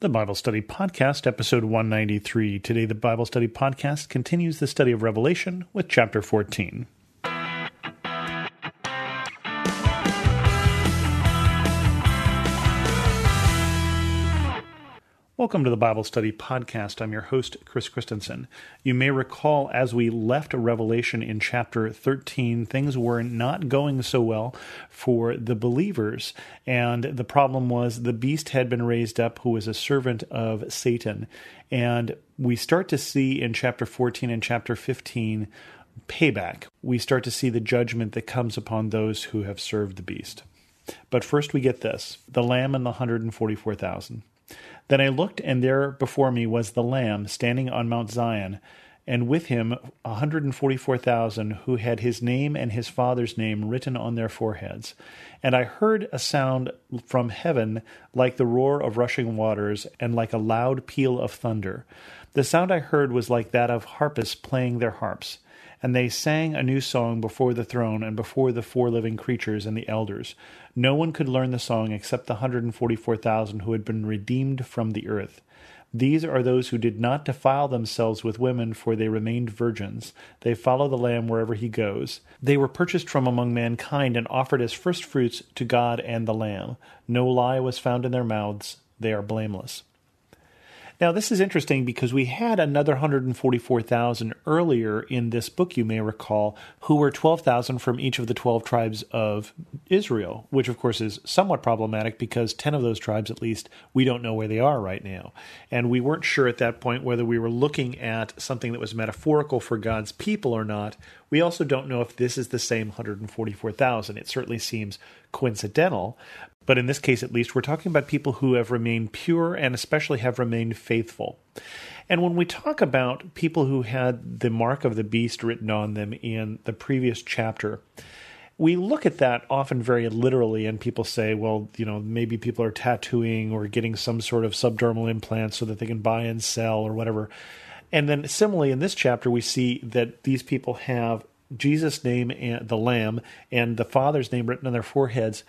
The Bible Study Podcast, episode 193. Today, the Bible Study Podcast continues the study of Revelation with chapter 14. Welcome to the Bible Study Podcast. I'm your host, Chris Christensen. You may recall as we left Revelation in chapter 13, things were not going so well for the believers. And the problem was the beast had been raised up, who was a servant of Satan. And we start to see in chapter 14 and chapter 15 payback. We start to see the judgment that comes upon those who have served the beast. But first, we get this the Lamb and the 144,000. Then I looked, and there before me was the Lamb standing on Mount Zion, and with him a 144,000 who had his name and his father's name written on their foreheads. And I heard a sound from heaven like the roar of rushing waters, and like a loud peal of thunder. The sound I heard was like that of harpists playing their harps. And they sang a new song before the throne and before the four living creatures and the elders. No one could learn the song except the 144,000 who had been redeemed from the earth. These are those who did not defile themselves with women, for they remained virgins. They follow the Lamb wherever he goes. They were purchased from among mankind and offered as firstfruits to God and the Lamb. No lie was found in their mouths. They are blameless. Now, this is interesting because we had another 144,000 earlier in this book, you may recall, who were 12,000 from each of the 12 tribes of Israel, which of course is somewhat problematic because 10 of those tribes, at least, we don't know where they are right now. And we weren't sure at that point whether we were looking at something that was metaphorical for God's people or not. We also don't know if this is the same 144,000. It certainly seems coincidental, but in this case, at least, we're talking about people who have remained pure and especially have remained faithful. And when we talk about people who had the mark of the beast written on them in the previous chapter, we look at that often very literally, and people say, well, you know, maybe people are tattooing or getting some sort of subdermal implant so that they can buy and sell or whatever. And then, similarly, in this chapter, we see that these people have Jesus' name and the Lamb and the Father's name written on their foreheads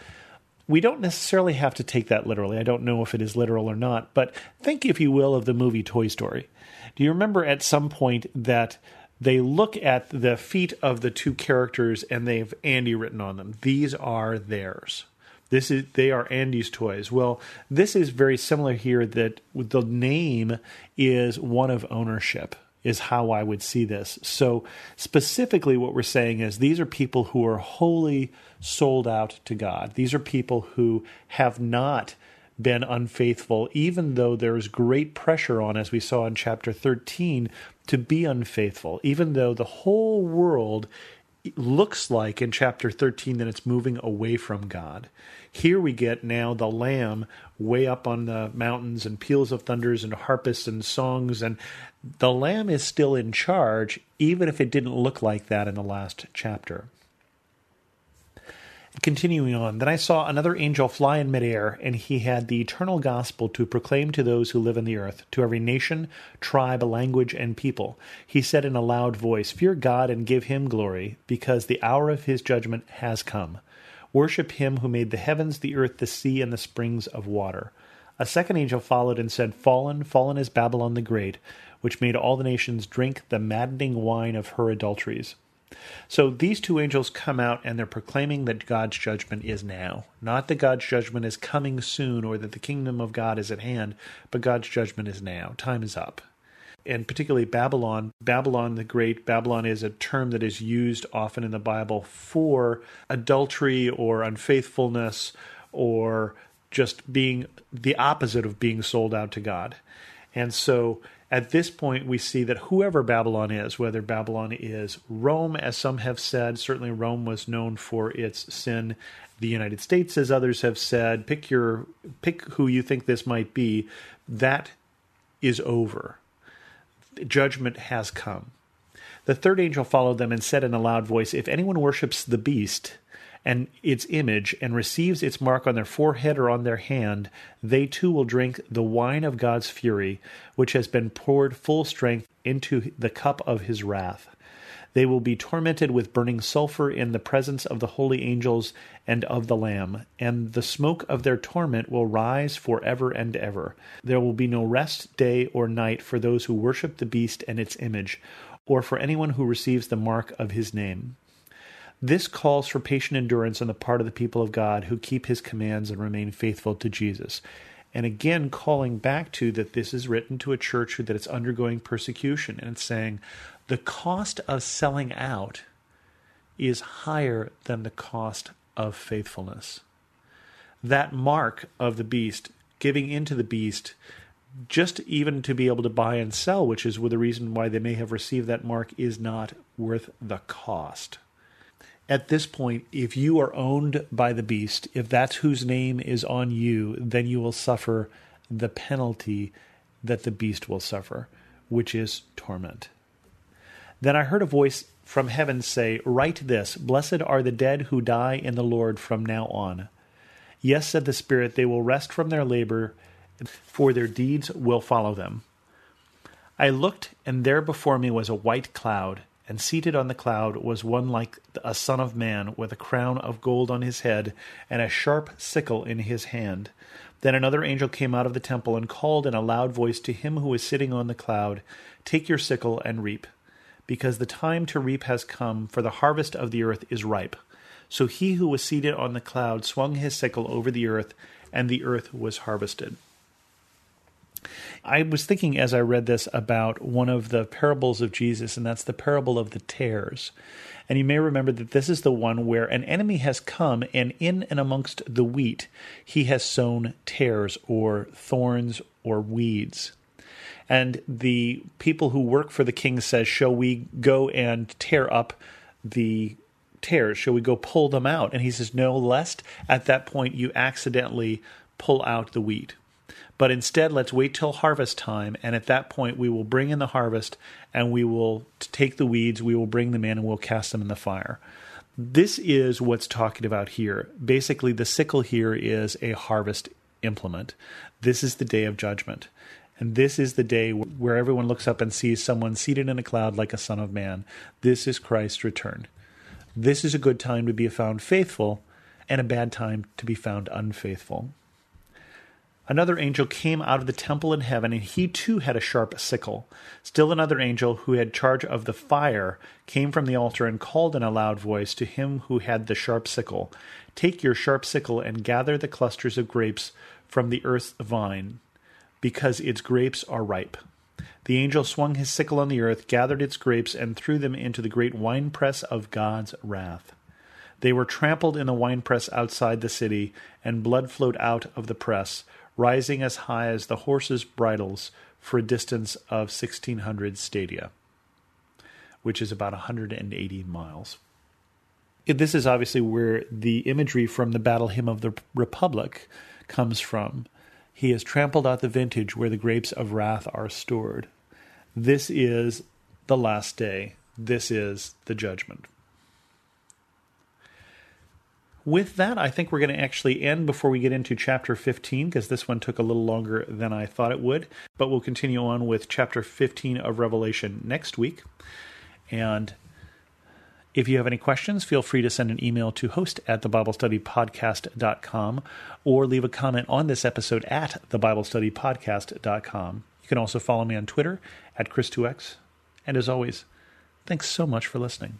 we don't necessarily have to take that literally. I don't know if it is literal or not, but think, if you will, of the movie Toy Story. Do you remember at some point that they look at the feet of the two characters and they have Andy written on them? These are theirs. This is they are Andy's toys. Well, this is very similar here that the name is one of ownership is how I would see this. So, specifically, what we're saying is these are people who are wholly sold out to God. These are people who have not been unfaithful, even though there's great pressure on, as we saw in chapter 13, to be unfaithful, even though the whole world looks like in chapter 13 that it's moving away from God. Here we get now the Lamb way up on the mountains and peals of thunders and harpists and songs, and the Lamb is still in charge, even if it didn't look like that in the last chapter. Continuing on, then I saw another angel fly in midair, and he had the eternal gospel to proclaim to those who live in the earth, to every nation, tribe, language, and people. He said in a loud voice, Fear God and give him glory, because the hour of his judgment has come. Worship him who made the heavens, the earth, the sea, and the springs of water. A second angel followed and said, Fallen, fallen is Babylon the Great, which made all the nations drink the maddening wine of her adulteries. So these two angels come out and they're proclaiming that God's judgment is now. Not that God's judgment is coming soon or that the kingdom of God is at hand, but God's judgment is now. Time is up. And particularly Babylon, Babylon the Great, Babylon is a term that is used often in the Bible for adultery or unfaithfulness or just being the opposite of being sold out to God. And so at this point, we see that whoever Babylon is, whether Babylon is Rome, as some have said, certainly Rome was known for its sin. The United States, as others have said, pick your pick who you think this might be. That is over. Judgment has come. The third angel followed them and said in a loud voice, If anyone worships the beast, and its image and receives its mark on their forehead or on their hand, they too will drink the wine of God's fury, which has been poured full strength into the cup of his wrath. They will be tormented with burning sulfur in the presence of the holy angels and of the Lamb, and the smoke of their torment will rise for ever and ever. There will be no rest day or night for those who worship the beast and its image, or for anyone who receives the mark of his name. This calls for patient endurance on the part of the people of God who keep his commands and remain faithful to Jesus. And again, calling back to that this is written to a church that it's undergoing persecution. And it's saying the cost of selling out is higher than the cost of faithfulness. That mark of the beast, giving into the beast, just even to be able to buy and sell, which is the reason why they may have received that mark, is not worth the cost at this point, if you are owned by the beast, if that's whose name is on you, then you will suffer the penalty that the beast will suffer, which is torment. Then I heard a voice from heaven say, Write this Blessed are the dead who die in the Lord from now on. Yes, said the Spirit, they will rest from their labor, for their deeds will follow them. I looked, and there before me was a white cloud and seated on the cloud was one like a son of man, with a crown of gold on his head, and a sharp sickle in his hand. Then another angel came out of the temple and called in a loud voice to him who was sitting on the cloud, Take your sickle and reap, because the time to reap has come, for the harvest of the earth is ripe. So he who was seated on the cloud swung his sickle over the earth, and the earth was harvested. I was thinking as I read this about one of the parables of Jesus, and that's the parable of the tares. And you may remember that this is the one where an enemy has come, and in and amongst the wheat, he has sown tares or thorns or weeds. And the people who work for the king says, Shall we go and tear up the tares? Shall we go pull them out? And he says, No, lest at that point you accidentally pull out the wheat. But instead, let's wait till harvest time, and at that point, we will bring in the harvest and we will take the weeds, we will bring them in, and we'll cast them in the fire. This is what's talking about here. Basically, the sickle here is a harvest implement. This is the day of judgment. And this is the day where everyone looks up and sees someone seated in a cloud like a son of man. This is Christ's return. This is a good time to be found faithful and a bad time to be found unfaithful. Another angel came out of the temple in heaven, and he too had a sharp sickle. Still another angel, who had charge of the fire, came from the altar and called in a loud voice to him who had the sharp sickle Take your sharp sickle and gather the clusters of grapes from the earth's vine, because its grapes are ripe. The angel swung his sickle on the earth, gathered its grapes, and threw them into the great winepress of God's wrath. They were trampled in the winepress outside the city, and blood flowed out of the press rising as high as the horses' bridles for a distance of 1,600 stadia, which is about 180 miles. This is obviously where the imagery from the Battle Hymn of the Republic comes from. He has trampled out the vintage where the grapes of wrath are stored. This is the last day. This is the judgment with that, I think we're going to actually end before we get into chapter 15 because this one took a little longer than I thought it would. But we'll continue on with chapter 15 of Revelation next week. And if you have any questions, feel free to send an email to host at thebiblestudypodcast.com or leave a comment on this episode at thebiblestudypodcast.com. You can also follow me on Twitter at Chris2X. And as always, thanks so much for listening.